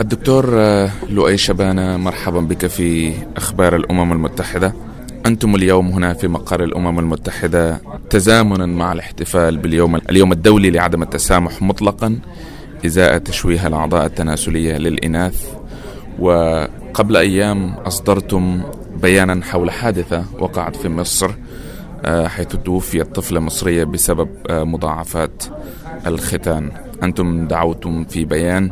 الدكتور آه، لؤي شبانة مرحبا بك في أخبار الأمم المتحدة. أنتم اليوم هنا في مقر الأمم المتحدة تزامنا مع الاحتفال باليوم اليوم الدولي لعدم التسامح مطلقا إزاء تشويه الأعضاء التناسلية للإناث. وقبل أيام أصدرتم بيانا حول حادثة وقعت في مصر آه، حيث توفيت طفلة مصرية بسبب آه، مضاعفات الختان. أنتم دعوتم في بيان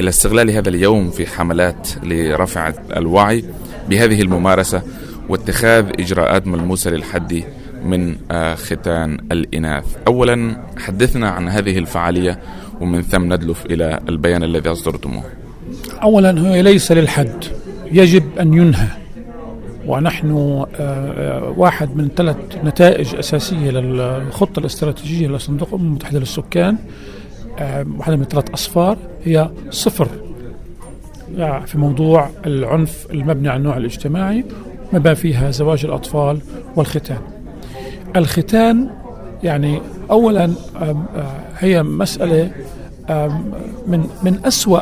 إلى استغلال هذا اليوم في حملات لرفع الوعي بهذه الممارسة واتخاذ إجراءات ملموسة للحد من آه، ختان الإناث. أولا حدثنا عن هذه الفعالية ومن ثم ندلف إلى البيان الذي أصدرتموه. اولا هو ليس للحد يجب أن ينهى. ونحن آه، آه، واحد من ثلاث نتائج أساسية للخطة الاستراتيجية لصندوق الامم المتحدة للسكان. آه، واحدة من ثلاث أصفار هي صفر يعني في موضوع العنف المبني على النوع الاجتماعي ما فيها زواج الأطفال والختان. الختان يعني اولا آم، آه، هي آم، من من أسوأ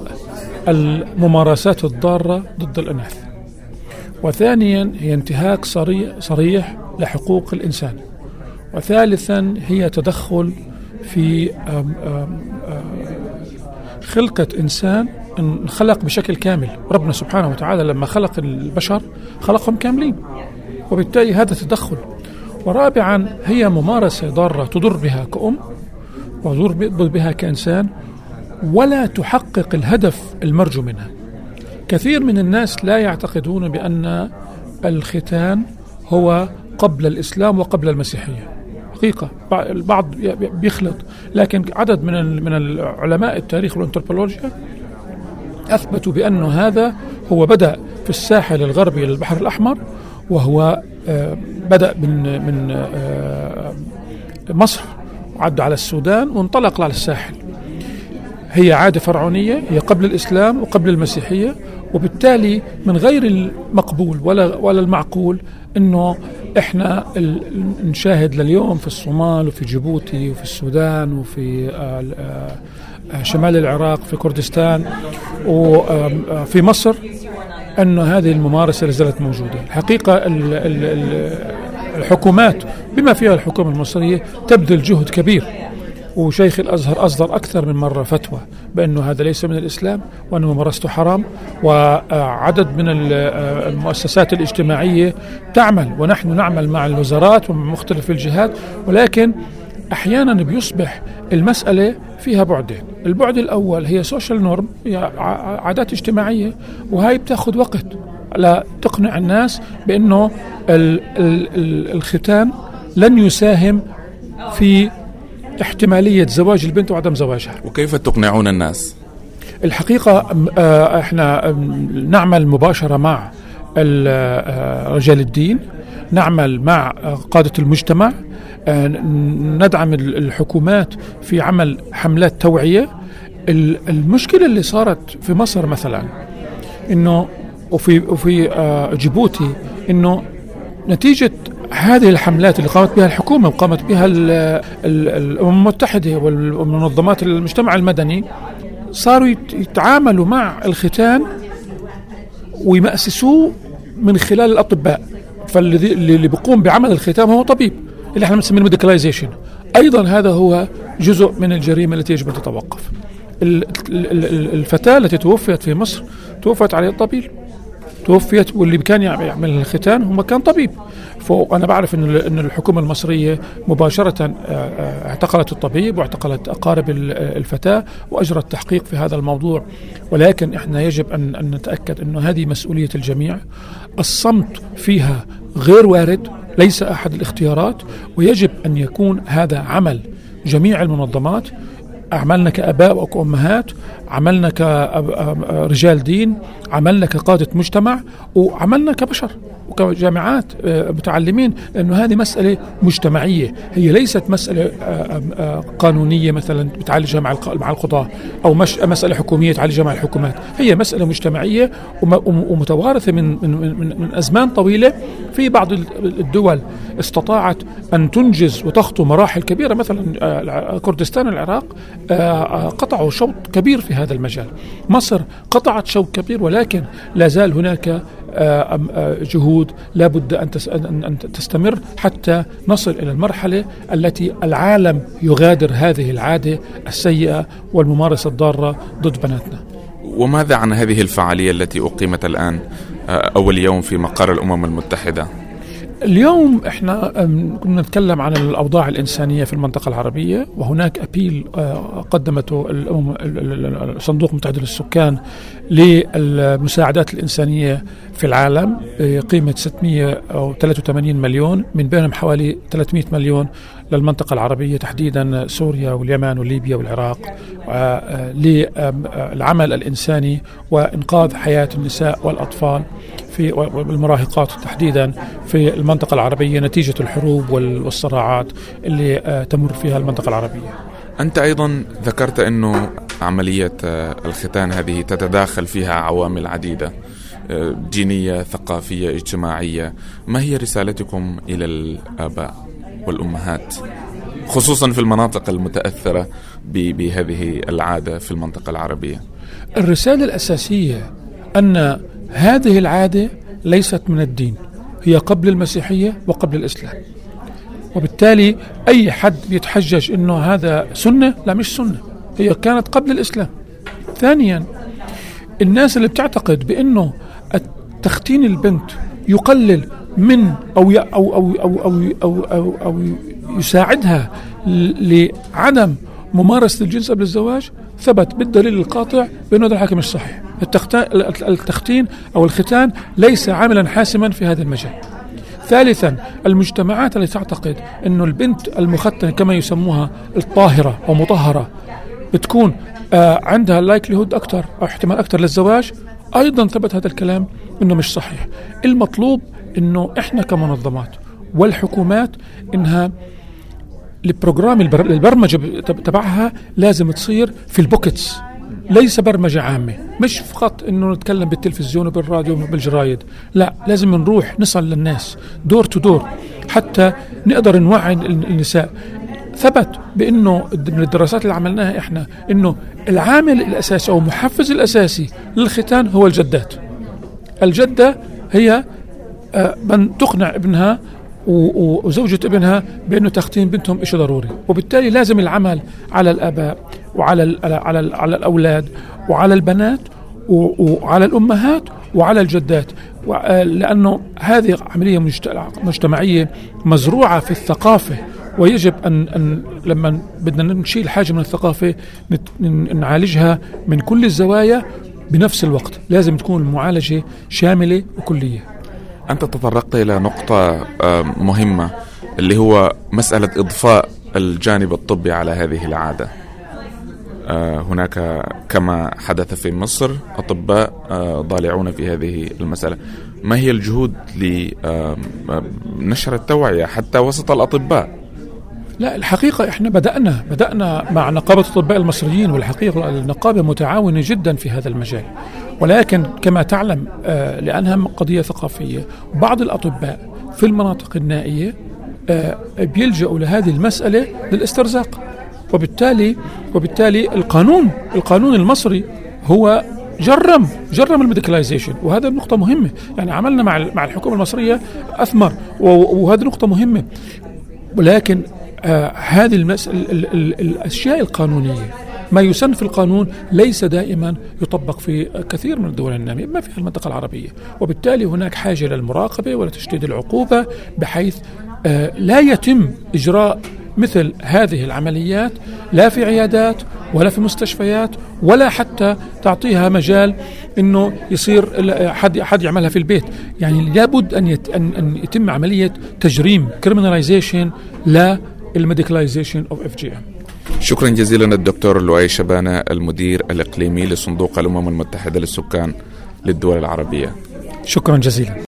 الممارسات الضارة ضد الأناث. وثانيا هي انتهاك صريح, صريح لحقوق الإنسان. وثالثا هي تدخل في خلقة إنسان انخلق بشكل كامل. ربنا سبحانه وتعالى لما خلق البشر خلقهم كاملين وبالتالي هذا تدخل. ورابعا هي ممارسة ضارة تضر بها كأم وتضر بها كإنسان ولا تحقق الهدف المرجو منها. كثير من الناس لا يعتقدون بأن الختان هو قبل الإسلام وقبل المسيحية. حقيقة البعض بيخلط. لكن عدد من من العلماء التاريخ والانثروبولوجيا أثبتوا بأن هذا هو بدأ في الساحل الغربي للبحر الأحمر وهو آه، بدأ من من آه، مصر وعدى على السودان وانطلق على الساحل. هي عادة فرعونية هي قبل الإسلام وقبل المسيحية وبالتالي من غير المقبول ولا ولا المعقول إنه إحنا نشاهد لليوم في الصومال وفي جيبوتي وفي السودان وفي آه، آه، آه، شمال العراق في كردستان وفي مصر أن هذه الممارسة لا زالت موجودة. الحقيقة ال- ال- ال- الحكومات بما فيها الحكومة المصرية تبذل جهد كبير وشيخ الأزهر أصدر أكثر من مرة فتوى بأنه هذا ليس من الإسلام وان ممارسته حرام وعدد من ال- المؤسسات الاجتماعية تعمل ونحن نعمل مع الوزارات ومع مختلف الجهات ولكن أحيانا بيصبح المسألة فيها بعدين، البعد الأول هي سوشيال نورم هي عادات اجتماعية وهي بتاخذ وقت لا تقنع الناس بأنه ال- ال- ال- الختان لن يساهم في احتمالية زواج البنت وعدم زواجها. وكيف تقنعون الناس؟ الحقيقة آه، إحنا نعمل مباشرة مع آه، رجال الدين نعمل مع آه، قادة المجتمع ندعم ال- الحكومات في عمل حملات توعية. ال- المشكلة اللي صارت في مصر مثلا إنه وفي وفي جيبوتي إنه نتيجة هذه الحملات اللي قامت بها الحكومة وقامت بها ال- ال- الأمم المتحدة والمنظمات المجتمع المدني صاروا يت- يتعاملوا مع الختان ويمأسسوه من خلال الأطباء. فالذي اللي بيقوم بعمل الختان هو طبيب اللي إحنا بنسميه الميديكاليزيشن أيضا هذا هو جزء من الجريمة التي يجب أن تتوقف. ال- ال- ال- الفتاة التي توفيت في مصر توفت على الطبيب توفيت واللي كان يعمل الختان هو كان طبيب. فأنا بعرف أن أن الحكومة المصرية مباشرة آه، آه، اعتقلت الطبيب واعتقلت أقارب ال- آه، الفتاة وأجرت تحقيق في هذا الموضوع. ولكن إحنا يجب أن أن نتأكد أنه هذه مسؤولية الجميع. الصمت فيها غير وارد ليس أحد الاختيارات ويجب أن يكون هذا عمل جميع المنظمات. عملنا كآباء وكأمهات عملنا كرجال دين عملنا كقادة مجتمع وعملنا كبشر وكجامعات آه، متعلمين لأنه هذه مسألة مجتمعية. هي ليست مسألة آه، آه، قانونية مثلا بتعالجها مع مع القضاة أو مش مسألة حكومية تعالجها مع الحكومات. هي مسألة مجتمعية وم- وم- ومتوارثة من من من, من أزمان طويلة. في بعض ال- الدول استطاعت أن تنجز وتخطو مراحل كبيرة مثلا كردستان العراق قطعوا شوط كبير في هذا المجال. مصر قطعت شوط كبير ولكن لا زال هناك جهود لا بد أن تستمر حتى نصل إلى المرحلة التي العالم يغادر هذه العادة السيئة والممارسة الضارة ضد بناتنا. وماذا عن هذه الفعالية التي أقيمت الآن أول يوم في مقر الأمم المتحدة؟ اليوم إحنا كنا نتكلم عن الأوضاع الإنسانية في المنطقة العربية وهناك أبيل قدمته صندوق متحد للسكان للمساعدات الإنسانية في العالم بقيمة 683 مليون من بينهم حوالي 300 مليون للمنطقة العربية تحديدا سوريا واليمن وليبيا والعراق للعمل الإنساني وإنقاذ حياة النساء والأطفال. في والمراهقات تحديدا في المنطقة العربية نتيجة الحروب والصراعات اللي تمر فيها المنطقة العربية. أنت أيضا ذكرت أنه عملية الختان هذه تتداخل فيها عوامل عديدة دينية ثقافية اجتماعية. ما هي رسالتكم إلى الآباء والأمهات خصوصا في المناطق المتأثرة بهذه العادة في المنطقة العربية؟ الرسالة الأساسية أن هذه العادة ليست من الدين هي قبل المسيحية وقبل الإسلام. وبالتالي أي حد بيتحجج أنه هذا سنة لا مش سنة هي كانت قبل الإسلام. ثانيا الناس اللي بتعتقد بأنه تختين البنت يقلل من أو أو أو أو أو أو, أو, أو يساعدها لعدم ممارسة الجنس قبل الزواج ثبت بالدليل القاطع بأنه هذا الحكي مش صحيح. التختين أو الختان ليس عاملا حاسما في هذا المجال. ثالثا المجتمعات التي تعتقد أنه البنت المختنة كما يسموها الطاهرة أو مطهرة بتكون آه عندها لايكليهود أكثر أو احتمال أكثر للزواج أيضا ثبت هذا الكلام أنه مش صحيح. المطلوب أنه إحنا كمنظمات والحكومات إنها ال program البرمجة تبعها لازم تصير في ال pockets. ليس برمجة عامة. مش فقط إنه نتكلم بالتلفزيون وبالراديو وبالجرايد لا لازم نروح نصل للناس door to door حتى نقدر نوعي النساء. ثبت بإنه من الدراسات اللي عملناها إحنا إنه العامل الأساسي أو المحفز الأساسي للختان هو الجدات. الجدة هي من تقنع ابنها وزوجة ابنها بأنه تختين بنتهم شيء ضروري. وبالتالي لازم العمل على الآباء. وعلى ال على ال على الأولاد وعلى البنات وعلى الأمهات وعلى الجدات. لأنه هذه عملية مجتمعية مزروعة في الثقافة ويجب أن, أن لما بدنا نشيل حاجة من الثقافة نعالجها من كل الزوايا بنفس الوقت. لازم تكون المعالجة شاملة وكلية. أنت تطرقت إلى نقطة مهمة اللي هو مسألة إضفاء الجانب الطبي على هذه العادة. هناك كما حدث في مصر أطباء ضالعون في هذه المسألة. ما هي الجهود لنشر التوعية حتى وسط الأطباء؟ لا الحقيقة إحنا بدأنا بدأنا مع نقابة الأطباء المصريين والحقيقة النقابة متعاونة جدا في هذا المجال. ولكن كما تعلم آه لأنها قضية ثقافية بعض الأطباء في المناطق النائية آه بيلجأوا لهذه المسألة للاسترزاق. وبالتالي وبالتالي القانون القانون المصري هو جرم جرم الميديكاليزيشن وهذا نقطة مهمة. يعني عملنا مع مع الحكومة المصرية أثمر وهذه نقطة مهمة. ولكن آه هذه المس... ال... ال... ال... الأشياء القانونية ما يسن في القانون ليس دائما يطبق في كثير من الدول النامية ما فيها المنطقة العربية. وبالتالي هناك حاجة للمراقبة ولتشديد العقوبة بحيث آه لا يتم إجراء مثل هذه العمليات لا في عيادات ولا في مستشفيات ولا حتى تعطيها مجال إنه يصير حد حد يعملها في البيت. يعني لابد أن يت ان, أن يتم عملية تجريم criminalization لل medicalization of FGM شكرا جزيلا الدكتور لؤي شبانة المدير الإقليمي لصندوق الأمم المتحدة للسكان للدول العربية. شكرا جزيلا.